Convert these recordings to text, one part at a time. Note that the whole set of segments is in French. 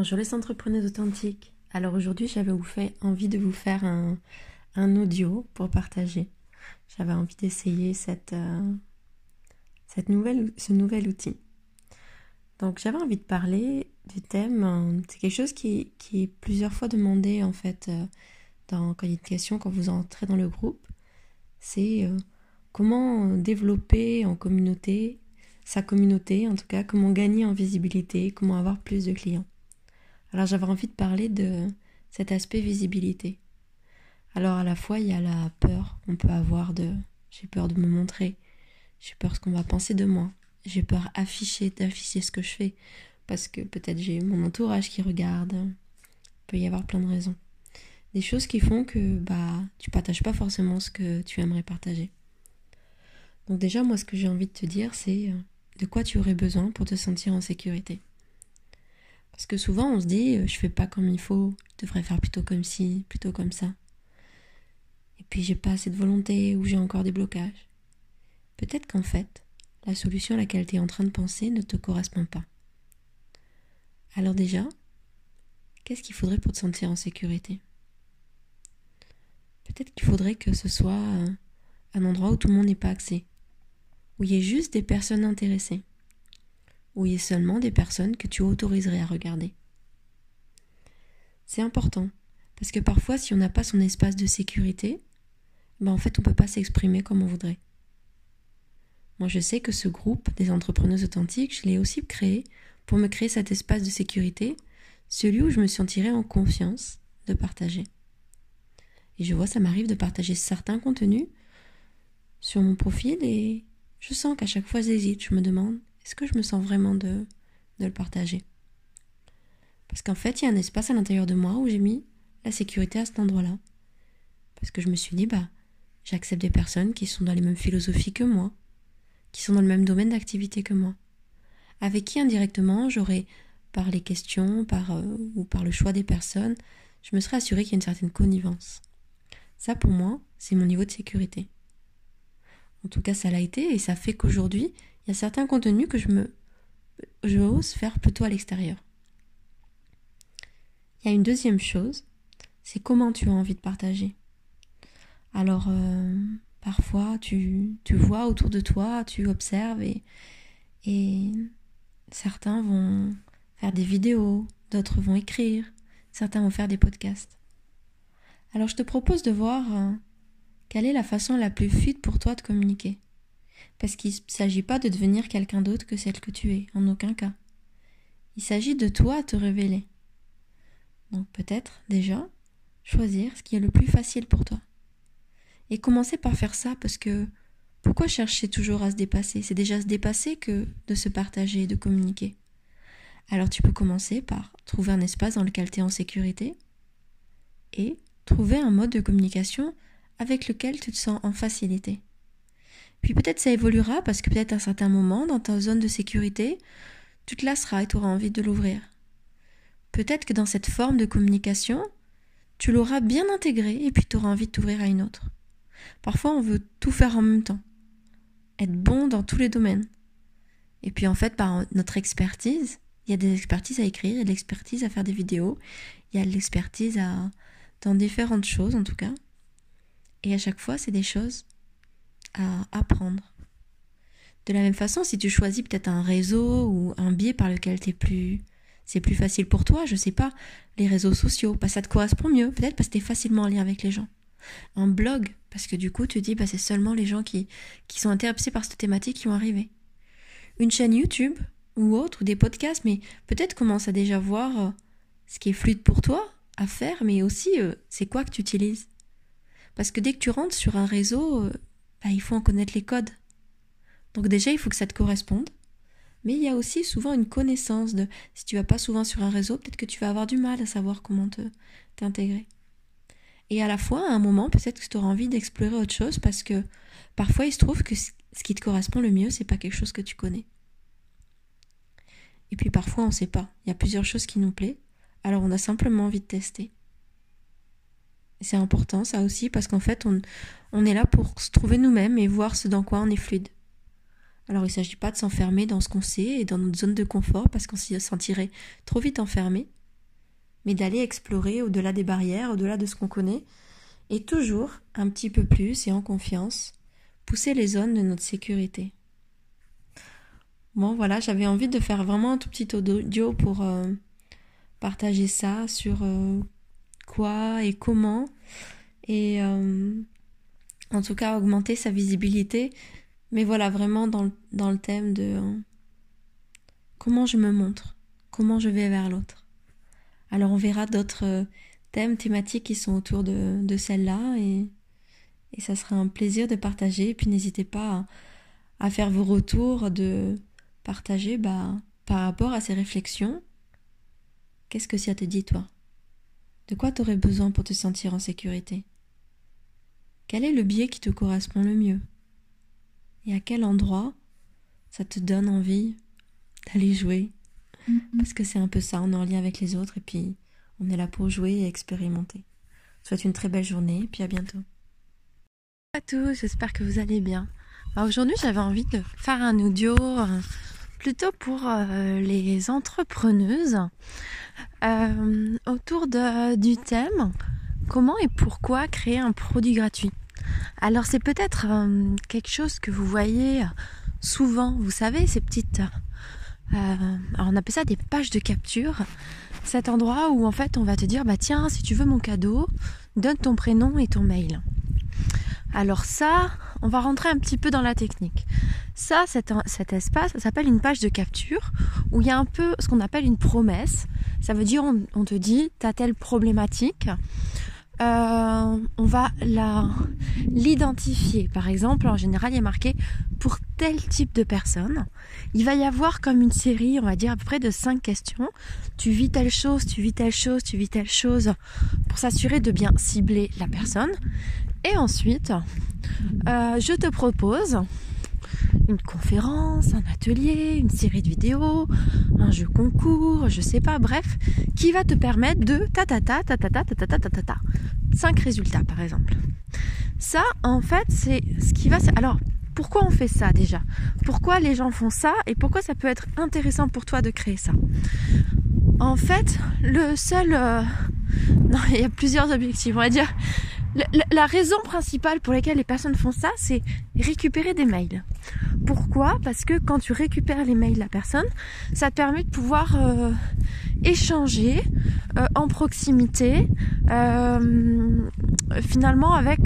Bonjour les entrepreneurs authentiques. Alors aujourd'hui, j'avais envie de vous faire un, audio pour partager. J'avais envie d'essayer euh, cette nouvelle, ce nouvel outil. Donc j'avais envie de parler du thème. Euh, c'est quelque chose qui, qui, est plusieurs fois demandé en fait euh, dans communication quand vous entrez dans le groupe. C'est comment développer en communauté sa communauté, en tout cas comment gagner en visibilité, comment avoir plus de clients. Alors j'avais envie de parler de cet aspect visibilité. Alors à la fois il y a la peur qu'on peut avoir de j'ai peur de me montrer, j'ai peur ce qu'on va penser de moi, j'ai peur afficher, d'afficher ce que je fais parce que peut-être j'ai mon entourage qui regarde. Il peut y avoir plein de raisons. Des choses qui font que bah tu partages pas forcément ce que tu aimerais partager. Donc déjà moi ce que j'ai envie de te dire c'est euh, de quoi tu aurais besoin pour te sentir en sécurité. Parce que souvent on se dit euh, je fais pas comme il faut, je devrais faire plutôt comme ci, plutôt comme ça. Et puis j'ai pas assez de volonté ou j'ai encore des blocages. Peut-être qu'en fait, la solution à laquelle tu es en train de penser ne te correspond pas. Alors déjà, qu'est-ce qu'il faudrait pour te sentir en sécurité? Peut-être qu'il faudrait que ce soit euh, un endroit où tout le monde n'est pas accès, où il y ait juste des personnes intéressées y a seulement des personnes que tu autoriserais à regarder. C'est important, parce que parfois si on n'a pas son espace de sécurité, ben en fait on ne peut pas s'exprimer comme on voudrait. Moi je sais que ce groupe des entrepreneuses authentiques, je l'ai aussi créé pour me créer cet espace de sécurité, celui où je me sentirais en confiance de partager. Et je vois, ça m'arrive de partager certains contenus sur mon profil et je sens qu'à chaque fois j'hésite, je me demande est-ce que je me sens vraiment de, le partager? Parce qu'en fait, il y a un espace à l'intérieur de moi où j'ai mis la sécurité à cet endroit-là. Parce que je me suis dit, bah, j'accepte des personnes qui sont dans les mêmes philosophies que moi, qui sont dans le même domaine d'activité que moi, avec qui indirectement j'aurais, par les questions, par, euh, ou par le choix des personnes, je me serais assuré qu'il y a une certaine connivence. Ça, pour moi, c'est mon niveau de sécurité. En tout cas, ça l'a été et ça fait qu'aujourd'hui, il y a certains contenus que je me je ose faire plutôt à l'extérieur. Il y a une deuxième chose, c'est comment tu as envie de partager. Alors euh, parfois tu, vois autour de toi, tu observes et, et certains vont faire des vidéos, d'autres vont écrire, certains vont faire des podcasts. Alors je te propose de voir euh, quelle est la façon la plus fluide pour toi de communiquer parce qu'il ne s'agit pas de devenir quelqu'un d'autre que celle que tu es, en aucun cas. Il s'agit de toi te révéler. Donc peut-être déjà choisir ce qui est le plus facile pour toi. Et commencer par faire ça parce que pourquoi chercher toujours à se dépasser? C'est déjà se dépasser que de se partager, de communiquer. Alors tu peux commencer par trouver un espace dans lequel tu es en sécurité et trouver un mode de communication avec lequel tu te sens en facilité. Puis peut-être ça évoluera parce que peut-être à un certain moment, dans ta zone de sécurité, tu te lasseras et tu auras envie de l'ouvrir. Peut-être que dans cette forme de communication, tu l'auras bien intégrée et puis tu auras envie de t'ouvrir à une autre. Parfois, on veut tout faire en même temps, être bon dans tous les domaines. Et puis en fait, par notre expertise, il y a des expertises à écrire, il y a de l'expertise à faire des vidéos, il y a de l'expertise à dans différentes choses en tout cas. Et à chaque fois, c'est des choses à apprendre. De la même façon, si tu choisis peut-être un réseau ou un biais par lequel t'es plus, c'est plus facile pour toi, je sais pas, les réseaux sociaux, bah ça te correspond mieux, peut-être parce que t'es facilement en lien avec les gens. Un blog, parce que du coup tu dis bah c'est seulement les gens qui, qui sont intéressés par cette thématique qui vont arriver. Une chaîne YouTube ou autre, ou des podcasts, mais peut-être commence à déjà voir euh, ce qui est fluide pour toi à faire, mais aussi euh, c'est quoi que tu utilises. Parce que dès que tu rentres sur un réseau, euh, bah, il faut en connaître les codes. Donc déjà, il faut que ça te corresponde. Mais il y a aussi souvent une connaissance de si tu vas pas souvent sur un réseau, peut-être que tu vas avoir du mal à savoir comment te t'intégrer. Et à la fois, à un moment, peut-être que tu auras envie d'explorer autre chose parce que parfois il se trouve que ce qui te correspond le mieux, c'est pas quelque chose que tu connais. Et puis parfois on ne sait pas. Il y a plusieurs choses qui nous plaisent, alors on a simplement envie de tester. C'est important ça aussi parce qu'en fait on, on est là pour se trouver nous-mêmes et voir ce dans quoi on est fluide. Alors il ne s'agit pas de s'enfermer dans ce qu'on sait et dans notre zone de confort parce qu'on s'y sentirait trop vite enfermé. mais d'aller explorer au-delà des barrières, au-delà de ce qu'on connaît, et toujours un petit peu plus et en confiance, pousser les zones de notre sécurité. Bon voilà, j'avais envie de faire vraiment un tout petit audio pour euh, partager ça sur euh, quoi et comment, et euh, en tout cas augmenter sa visibilité, mais voilà, vraiment dans le, thème de comment je me montre, comment je vais vers l'autre. Alors on verra d'autres thèmes thématiques qui sont autour de, de celle-là et, ça sera un plaisir de partager. Puis n'hésitez pas à, à, faire vos retours, de partager bah, par rapport à ces réflexions. Qu'est-ce que ça te dit toi? De quoi tu aurais besoin pour te sentir en sécurité? Quel est le biais qui te correspond le mieux? Et à quel endroit ça te donne envie d'aller jouer? Mm-hmm. Parce que c'est un peu ça, on est en lien avec les autres et puis on est là pour jouer et expérimenter. Souhaite une très belle journée, puis à bientôt. Bonjour à tous, j'espère que vous allez bien. Aujourd'hui, j'avais envie de faire un audio plutôt pour euh, les entrepreneuses. Euh, autour du thème comment et pourquoi créer un produit gratuit? Alors c'est peut-être quelque chose que vous voyez souvent, vous savez, ces petites... on appelle ça des pages de capture. Cet endroit où en fait on va te dire bah tiens si tu veux mon cadeau donne ton prénom et ton mail alors ça on va rentrer un petit peu dans la technique ça cet, cet espace ça s'appelle une page de capture où il y a un peu ce qu'on appelle une promesse ça veut dire on, te dit t'as telle problématique euh, on va la l'identifier. Par exemple, en général, il est marqué pour tel type de personne. Il va y avoir comme une série, on va dire à peu près de cinq questions. Tu vis telle chose, tu vis telle chose, tu vis telle chose, pour s'assurer de bien cibler la personne. Et ensuite, euh, je te propose une conférence, un atelier, une série de vidéos, un jeu concours, je sais pas, bref, qui va te permettre de ta ta ta ta ta ta ta ta résultats par exemple. Ça, en fait, c'est ce qui va. Alors, pourquoi on fait ça déjà Pourquoi les gens font ça et pourquoi ça peut être intéressant pour toi de créer ça En fait, le seul. Euh, non, il y a plusieurs objectifs. On va dire la, raison principale pour laquelle les personnes font ça, c'est récupérer des mails. Pourquoi? Parce que quand tu récupères les mails de la personne, ça te permet de pouvoir euh, échanger euh, en proximité, euh, finalement avec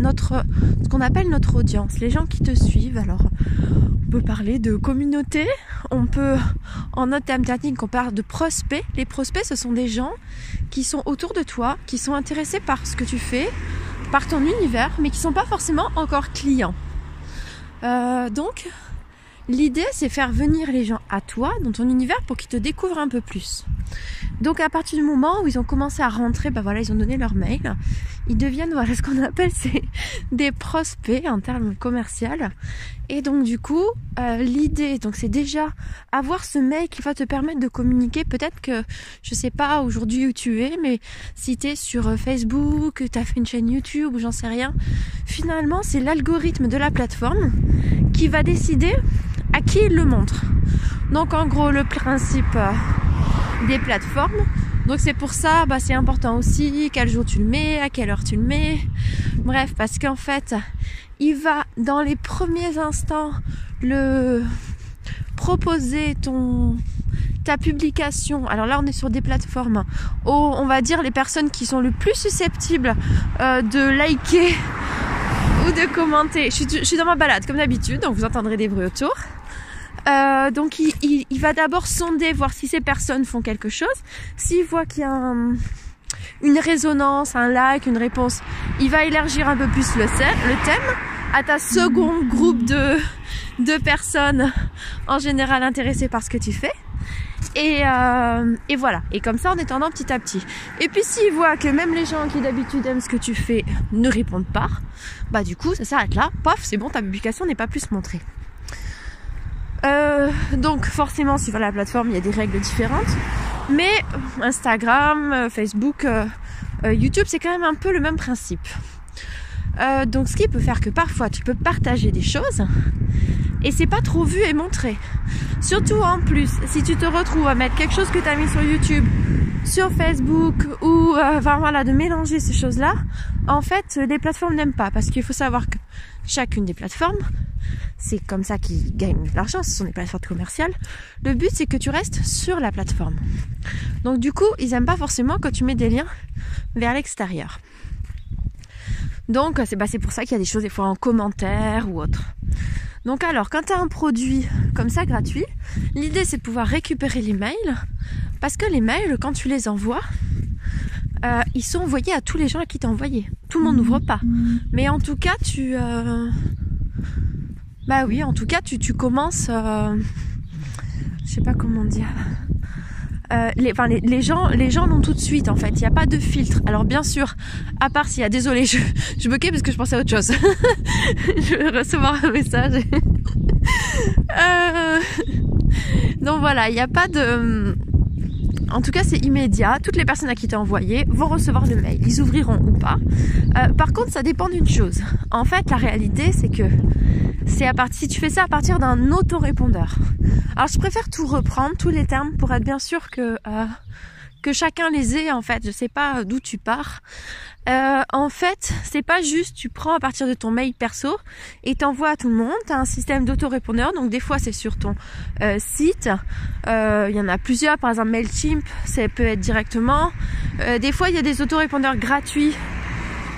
notre ce qu'on appelle notre audience, les gens qui te suivent. Alors, on peut parler de communauté, on peut en notre terme technique on parle de prospects. Les prospects, ce sont des gens qui sont autour de toi, qui sont intéressés par ce que tu fais, par ton univers, mais qui sont pas forcément encore clients. Euh, donc, l'idée, c'est faire venir les gens à toi, dans ton univers, pour qu'ils te découvrent un peu plus. Donc, à partir du moment où ils ont commencé à rentrer, bah voilà, ils ont donné leur mail, ils deviennent, voilà, ce qu'on appelle c'est des prospects en termes commerciaux. Et donc, du coup, euh, l'idée, donc, c'est déjà avoir ce mail qui va te permettre de communiquer. Peut-être que, je sais pas aujourd'hui où tu es, mais si tu es sur euh, Facebook, tu as fait une chaîne YouTube ou j'en sais rien, finalement, c'est l'algorithme de la plateforme qui va décider à qui il le montre. Donc, en gros, le principe euh, des plateformes, donc c'est pour ça, bah, c'est important aussi quel jour tu le mets, à quelle heure tu le mets. Bref, parce qu'en fait, il va dans les premiers instants le proposer ton ta publication. Alors là, on est sur des plateformes où on va dire les personnes qui sont le plus susceptibles euh, de liker ou de commenter. Je suis, je suis dans ma balade comme d'habitude, donc vous entendrez des bruits autour. Euh, donc il, va d'abord sonder, voir si ces personnes font quelque chose. S'il voit qu'il y a une résonance, un like, une réponse, il va élargir un peu plus le, le thème à ta second groupe de, de personnes en général intéressées par ce que tu fais. Et, euh, et, voilà. Et comme ça, en étendant petit à petit. Et puis s'il voit que même les gens qui d'habitude aiment ce que tu fais ne répondent pas, bah du coup, ça s'arrête là. Paf, c'est bon, ta publication n'est pas plus montrée. Euh, donc forcément, suivant la plateforme, il y a des règles différentes. Mais Instagram, euh, Facebook, euh, YouTube, c'est quand même un peu le même principe. donc ce qui peut faire que parfois tu peux partager des choses, Et c'est pas trop vu et montré. Surtout en plus, si tu te retrouves à mettre quelque chose que tu as mis sur YouTube, sur Facebook ou euh, de mélanger ces choses-là, en fait les plateformes n'aiment pas parce qu'il faut savoir que chacune des plateformes, c'est comme ça qu'ils gagnent de l'argent, ce sont des plateformes commerciales. Le but c'est que tu restes sur la plateforme. Donc du coup, ils aiment pas forcément que tu mets des liens vers l'extérieur. Donc c'est bah, pour ça qu'il y a des choses des fois en commentaire ou autre. Donc alors, quand tu as un produit comme ça gratuit, l'idée c'est de pouvoir récupérer les mails, parce que les mails, quand tu les envoies, euh, ils sont envoyés à tous les gens à qui t'as envoyé. Tout le monde n'ouvre pas. Mais en tout cas, tu... Euh... Bah oui, en tout cas, tu, commences... Euh... Je sais pas comment dire. Euh, les, enfin, les, gens, les gens l'ont tout de suite en fait. Il n'y a pas de filtre. Alors bien sûr, à part s'il y a, désolé, je, je parce que je pensais à autre chose. je vais recevoir un message. euh, donc voilà, il n'y a pas de. En tout cas, c'est immédiat. Toutes les personnes à qui tu as envoyé vont recevoir le mail. Ils ouvriront ou pas. Par contre, ça dépend d'une chose. En fait, la réalité, c'est que c'est à partir, si tu fais ça à partir d'un autorépondeur. Alors, je préfère tout reprendre, tous les termes, pour être bien sûr que euh, que chacun les ait. En fait, je sais pas d'où tu pars. Euh, en fait, c'est pas juste tu prends à partir de ton mail perso et t'envoies à tout le monde. T'as un système d'autorépondeur, donc des fois c'est sur ton euh, site. Euh, il y en a plusieurs, par exemple Mailchimp, ça peut être directement. Des fois, il y a des autorépondeurs gratuits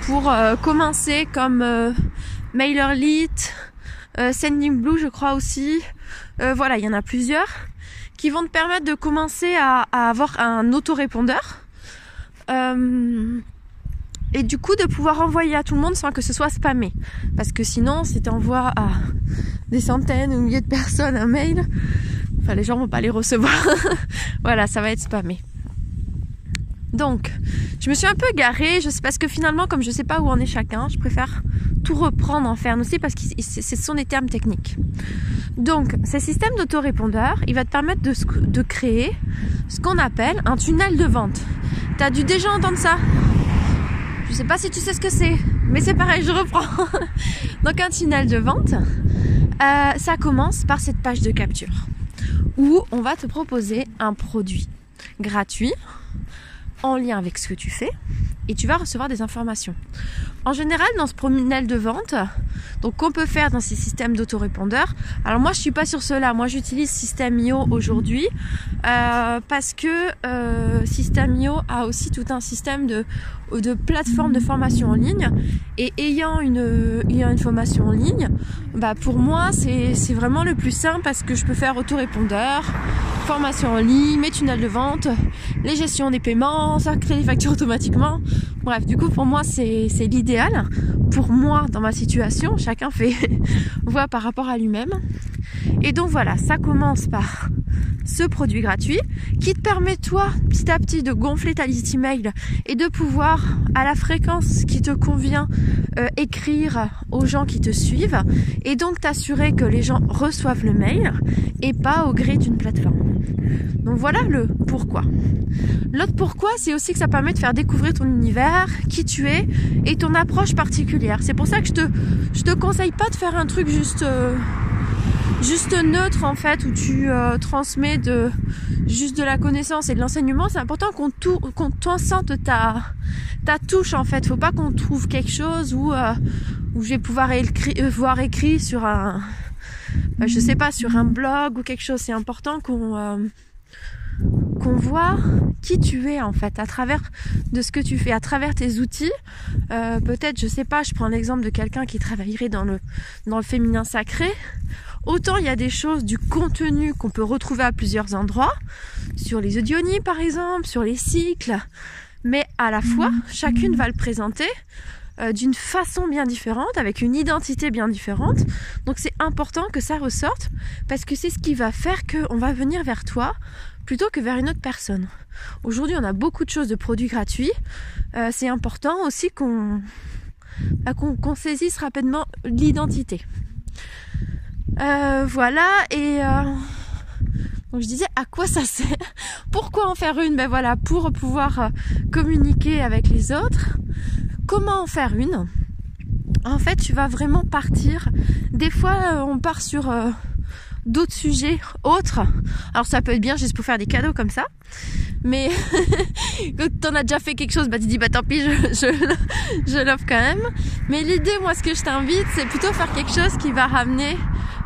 pour commencer, comme MailerLite, SendingBlue, je crois aussi. voilà, il y en a plusieurs qui vont te permettre de commencer à, avoir un autorépondeur. Euh, et du coup de pouvoir envoyer à tout le monde sans que ce soit spammé. Parce que sinon, si tu à des centaines ou milliers de personnes un mail, enfin les gens vont pas les recevoir. voilà, ça va être spammé. Donc, je me suis un peu garée, je sais parce que finalement, comme je sais pas où en est chacun, je préfère tout reprendre en faire aussi parce que ce sont des termes techniques. Donc, ce système d'autorépondeur, il va te permettre de, créer ce qu'on appelle un tunnel de vente. Tu as dû déjà entendre ça Je sais pas si tu sais ce que c'est, mais c'est pareil, je reprends. Donc, un tunnel de vente, euh, ça commence par cette page de capture où on va te proposer un produit gratuit en lien avec ce que tu fais et tu vas recevoir des informations. En général, dans ce promenel de vente, donc qu'on peut faire dans ces systèmes d'autorépondeurs. Alors moi, je suis pas sur cela. Moi, j'utilise System.io aujourd'hui euh, parce que euh, System.io a aussi tout un système de de plateforme de formation en ligne. Et ayant une, ayant une formation en ligne, bah pour moi, c'est vraiment le plus simple parce que je peux faire autorépondeur, formation en ligne, mes tunnels de vente, les gestions des paiements, ça crée des factures automatiquement. Bref, du coup, pour moi, c'est l'idéal. Pour moi, dans ma situation, chacun fait voit par rapport à lui-même. Et donc voilà, ça commence par ce produit gratuit qui te permet toi petit à petit de gonfler ta liste email et de pouvoir à la fréquence qui te convient euh, écrire aux gens qui te suivent et donc t'assurer que les gens reçoivent le mail et pas au gré d'une plateforme. Donc voilà le pourquoi. L'autre pourquoi, c'est aussi que ça permet de faire découvrir ton univers, qui tu es et ton approche particulière. C'est pour ça que je te te conseille pas de faire un truc juste euh, juste neutre en fait où tu euh, transmets de juste de la connaissance et de l'enseignement c'est important qu'on qu'on sente ta touche en fait faut pas qu'on trouve quelque chose où euh, je vais pouvoir voir écrit sur un je sais pas sur un blog ou quelque chose c'est important qu'on qu'on voit qui tu es en fait à travers de ce que tu fais, à travers tes outils. Euh, Peut-être, je sais pas, je prends l'exemple de quelqu'un qui travaillerait dans le dans le féminin sacré. Autant il y a des choses du contenu qu'on peut retrouver à plusieurs endroits, sur les audionies par exemple, sur les cycles, mais à la fois chacune va le présenter euh, d'une façon bien différente, avec une identité bien différente. Donc c'est important que ça ressorte parce que c'est ce qui va faire qu'on va venir vers toi plutôt que vers une autre personne. Aujourd'hui, on a beaucoup de choses de produits gratuits. Euh, c'est important aussi qu'on bah, saisisse rapidement l'identité. Euh, voilà, et donc je disais à quoi ça sert? Pourquoi en faire une? Ben voilà, pour pouvoir communiquer avec les autres. Comment en faire une? En fait, tu vas vraiment partir. Des fois, euh, on part sur euh, d'autres sujets autres. Alors ça peut être bien juste pour faire des cadeaux comme ça. Mais quand t'en as déjà fait quelque chose, bah tu dis bah tant pis, je, je, l'offre quand même. Mais l'idée, moi, ce que je t'invite, c'est plutôt faire quelque chose qui va ramener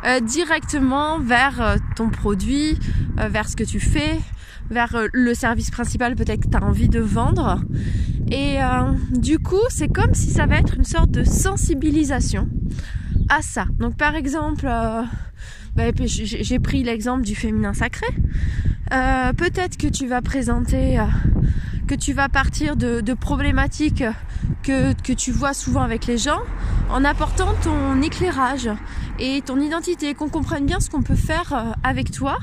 euh, directement vers ton produit, vers ce que tu fais, vers le service principal peut-être que tu as envie de vendre. Et euh, du coup, c'est comme si ça va être une sorte de sensibilisation à ça. Donc par exemple, euh, bah, j'ai pris l'exemple du féminin sacré. Euh, peut-être que tu vas présenter, que tu vas partir de, de problématiques que, que, tu vois souvent avec les gens en apportant ton éclairage et ton identité, qu'on comprenne bien ce qu'on peut faire avec toi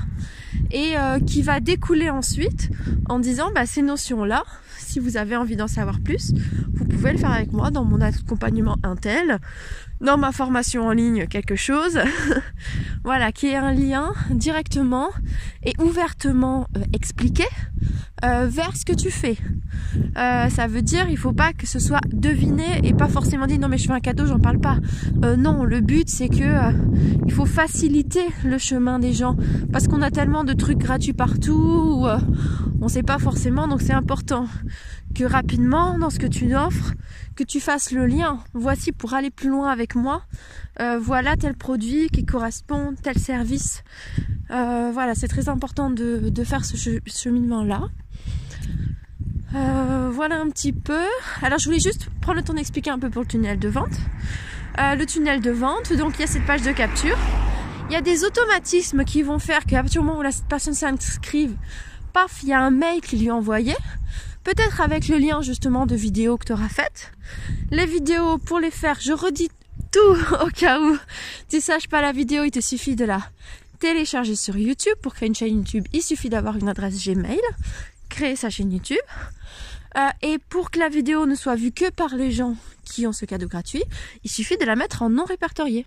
et qui va découler ensuite en disant bah, ces notions-là, si vous avez envie d'en savoir plus, vous pouvez le faire avec moi dans mon accompagnement Intel, dans ma formation en ligne quelque chose, voilà, qui est un lien directement et ouvertement euh, expliqué euh, vers ce que tu fais. Euh, ça veut dire il faut pas que ce soit deviné et pas forcément dit non mais je fais un cadeau, j'en parle pas. non, le but c'est que il faut faciliter le chemin des gens parce qu'on a tellement de trucs gratuits partout, où, on sait pas forcément donc c'est important que rapidement dans ce que tu offres, que tu fasses le lien. Voici pour aller plus loin avec moi, euh, voilà tel produit qui correspond, tel service. Euh, voilà, c'est très important de, faire ce cheminement-là. Euh, voilà un petit peu. Alors je voulais juste prendre le temps d'expliquer un peu pour le tunnel de vente. le tunnel de vente, donc il y a cette page de capture. Il y a des automatismes qui vont faire qu'à partir du moment où la personne s'inscrive, paf, il y a un mail qui lui est envoyé peut-être avec le lien justement de vidéo que tu auras faite. Les vidéos, pour les faire, je redis tout au cas où tu saches pas la vidéo, il te suffit de la télécharger sur YouTube. Pour créer une chaîne YouTube, il suffit d'avoir une adresse Gmail, créer sa chaîne YouTube. Euh, et pour que la vidéo ne soit vue que par les gens qui ont ce cadeau gratuit, il suffit de la mettre en non répertorié.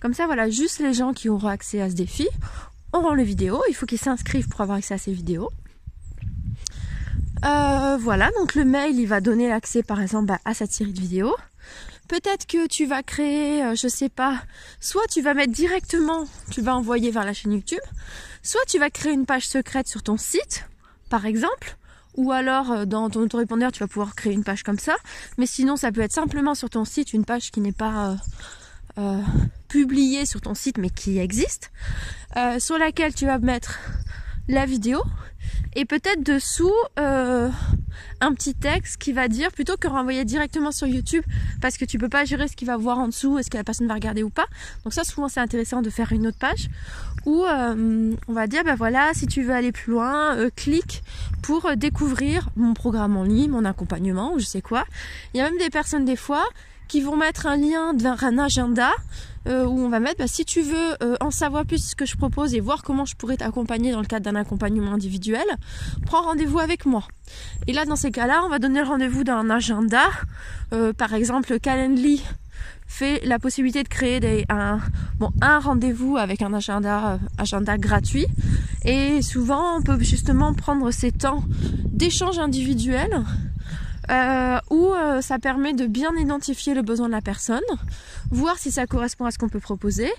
Comme ça, voilà, juste les gens qui auront accès à ce défi auront les vidéos. Il faut qu'ils s'inscrivent pour avoir accès à ces vidéos. Euh, voilà, donc le mail, il va donner l'accès par exemple bah, à cette série de vidéos. Peut-être que tu vas créer, euh, je sais pas, soit tu vas mettre directement, tu vas envoyer vers la chaîne YouTube, soit tu vas créer une page secrète sur ton site, par exemple, ou alors euh, dans ton autorépondeur, tu vas pouvoir créer une page comme ça. Mais sinon, ça peut être simplement sur ton site une page qui n'est pas publiée sur ton site, mais qui existe, sur laquelle tu vas mettre la vidéo et peut-être dessous euh, un petit texte qui va dire plutôt que renvoyer directement sur YouTube parce que tu peux pas gérer ce qu'il va voir en dessous est-ce que la personne va regarder ou pas. Donc ça souvent c'est intéressant de faire une autre page où euh, on va dire ben voilà si tu veux aller plus loin euh, clique pour découvrir mon programme en ligne mon accompagnement ou je sais quoi. Il y a même des personnes des fois qui vont mettre un lien vers un agenda euh, où on va mettre bah, si tu veux euh, en savoir plus ce que je propose et voir comment je pourrais t'accompagner dans le cadre d'un accompagnement individuel, prends rendez-vous avec moi. Et là, dans ces cas-là, on va donner le rendez-vous d'un agenda. Euh, par exemple, Calendly fait la possibilité de créer un, bon, un rendez-vous avec un agenda, agenda gratuit. Et souvent, on peut justement prendre ces temps d'échange individuel euh, où euh, ça permet de bien identifier le besoin de la personne, voir si ça correspond à ce qu'on peut proposer.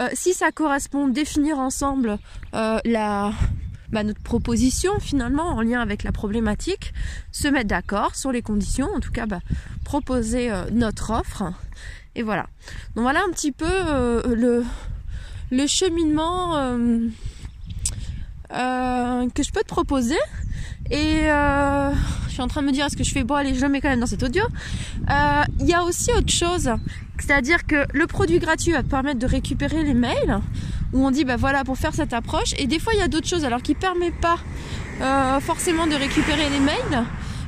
Euh, si ça correspond, définir ensemble la, bah, notre proposition finalement en lien avec la problématique, se mettre d'accord sur les conditions, en tout cas bah, proposer notre offre. Et voilà. Donc voilà un petit peu le, le cheminement que je peux te proposer. Et euh, je suis en train de me dire est-ce que je fais bon allez je le mets quand même dans cet audio? Euh, il y a aussi autre chose, c'est-à-dire que le produit gratuit va te permettre de récupérer les mails où on dit bah voilà pour faire cette approche. Et des fois il y a d'autres choses alors qui permet pas euh, forcément de récupérer les mails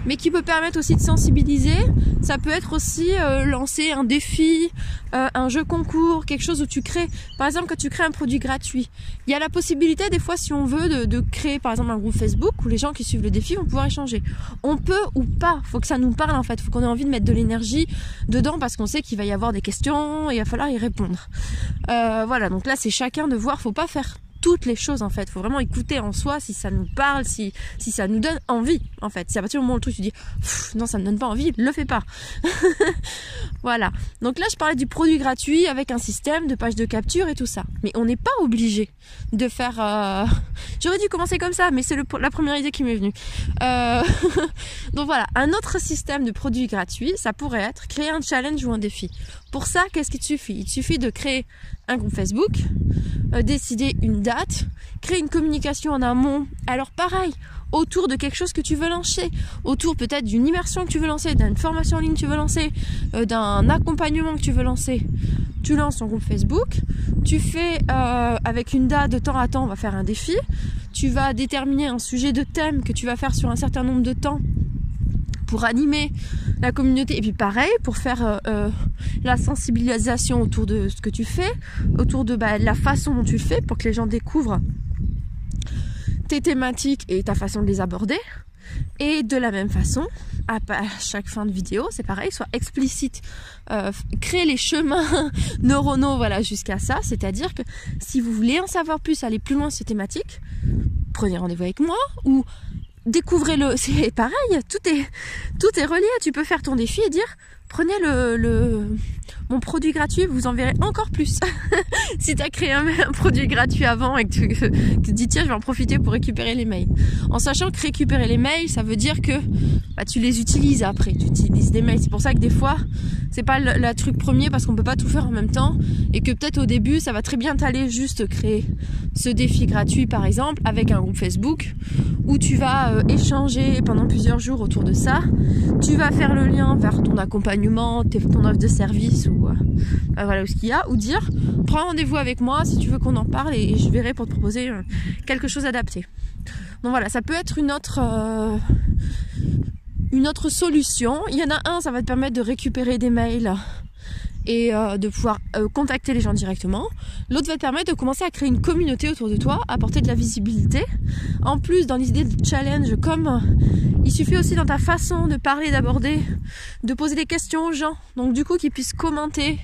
mais qui peut permettre aussi de sensibiliser. Ça peut être aussi euh, lancer un défi, euh, un jeu concours, quelque chose où tu crées, par exemple quand tu crées un produit gratuit. Il y a la possibilité des fois si on veut de, de, créer par exemple un groupe Facebook où les gens qui suivent le défi vont pouvoir échanger. On peut ou pas, faut que ça nous parle en fait, faut qu'on ait envie de mettre de l'énergie dedans parce qu'on sait qu'il va y avoir des questions et il va falloir y répondre. Euh, voilà, donc là c'est chacun de voir, faut pas faire toutes les choses en fait. Il faut vraiment écouter en soi si ça nous parle, si, ça nous donne envie en fait. Si à partir du moment où le truc tu dis non ça me donne pas envie, le fais pas. voilà. Donc là je parlais du produit gratuit avec un système de page de capture et tout ça. Mais on n'est pas obligé de faire. Euh, j'aurais dû commencer comme ça, mais c'est la première idée qui m'est venue. Euh, donc voilà, un autre système de produit gratuit, ça pourrait être créer un challenge ou un défi. Pour ça, qu'est-ce qu'il suffit? Il suffit de créer un groupe Facebook, euh, décider une date, créer une communication en amont. Alors pareil, autour de quelque chose que tu veux lancer, autour peut-être d'une immersion que tu veux lancer, d'une formation en ligne que tu veux lancer, euh, d'un accompagnement que tu veux lancer. Tu lances ton groupe Facebook, tu fais euh, avec une date de temps à temps, on va faire un défi, tu vas déterminer un sujet de thème que tu vas faire sur un certain nombre de temps pour animer la communauté et puis pareil pour faire euh, euh, la sensibilisation autour de ce que tu fais, autour de bah, la façon dont tu le fais pour que les gens découvrent tes thématiques et ta façon de les aborder. Et de la même façon, à, chaque fin de vidéo, c'est pareil, soit explicite, euh, créer les chemins neuronaux, voilà, jusqu'à ça. C'est-à-dire que si vous voulez en savoir plus, aller plus loin sur ces thématiques, prenez rendez-vous avec moi ou découvrez-le. C'est pareil, tout est, tout est relié. Tu peux faire ton défi et dire, prenez le, le mon produit gratuit, vous en verrez encore plus. si tu as créé un, produit gratuit avant et que tu, te dis tiens, je vais en profiter pour récupérer les mails. En sachant que récupérer les mails, ça veut dire que bah, tu les utilises après, tu utilises des mails. C'est pour ça que des fois, c'est pas le, truc premier parce qu'on peut pas tout faire en même temps et que peut-être au début, ça va très bien t'aller juste créer ce défi gratuit par exemple avec un groupe Facebook où tu vas euh, échanger pendant plusieurs jours autour de ça. Tu vas faire le lien vers ton accompagnement, ton offre de service ou euh, voilà ce qu'il y a, ou dire prends rendez-vous avec moi si tu veux qu'on en parle et, je verrai pour te proposer euh, quelque chose adapté. Donc voilà, ça peut être une autre une autre solution. Il y en a un, ça va te permettre de récupérer des mails et euh, de pouvoir euh, contacter les gens directement. L'autre va te permettre de commencer à créer une communauté autour de toi, apporter de la visibilité. En plus, dans l'idée de challenge, comme il suffit aussi dans ta façon de parler, d'aborder, de poser des questions aux gens, donc du coup qu'ils puissent commenter,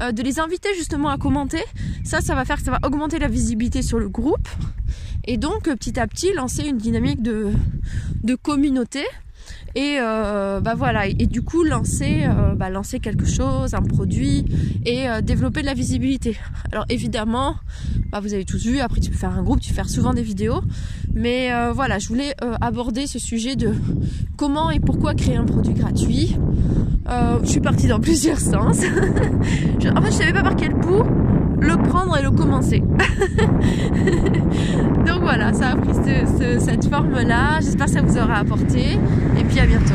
euh, de les inviter justement à commenter. Ça, ça va faire que ça va augmenter la visibilité sur le groupe et donc petit à petit lancer une dynamique de communauté et euh, bah voilà. Et, du coup lancer euh, bah, lancer quelque chose un produit et euh, développer de la visibilité. Alors évidemment bah, vous avez tous vu après tu peux faire un groupe tu peux faire souvent des vidéos. Mais voilà je voulais aborder ce sujet de comment et pourquoi créer un produit gratuit. Je suis partie dans plusieurs sens. En fait je savais pas par quel bout le prendre et le commencer. Donc voilà, ça a pris cette forme-là. J'espère que ça vous aura apporté. Et puis à bientôt.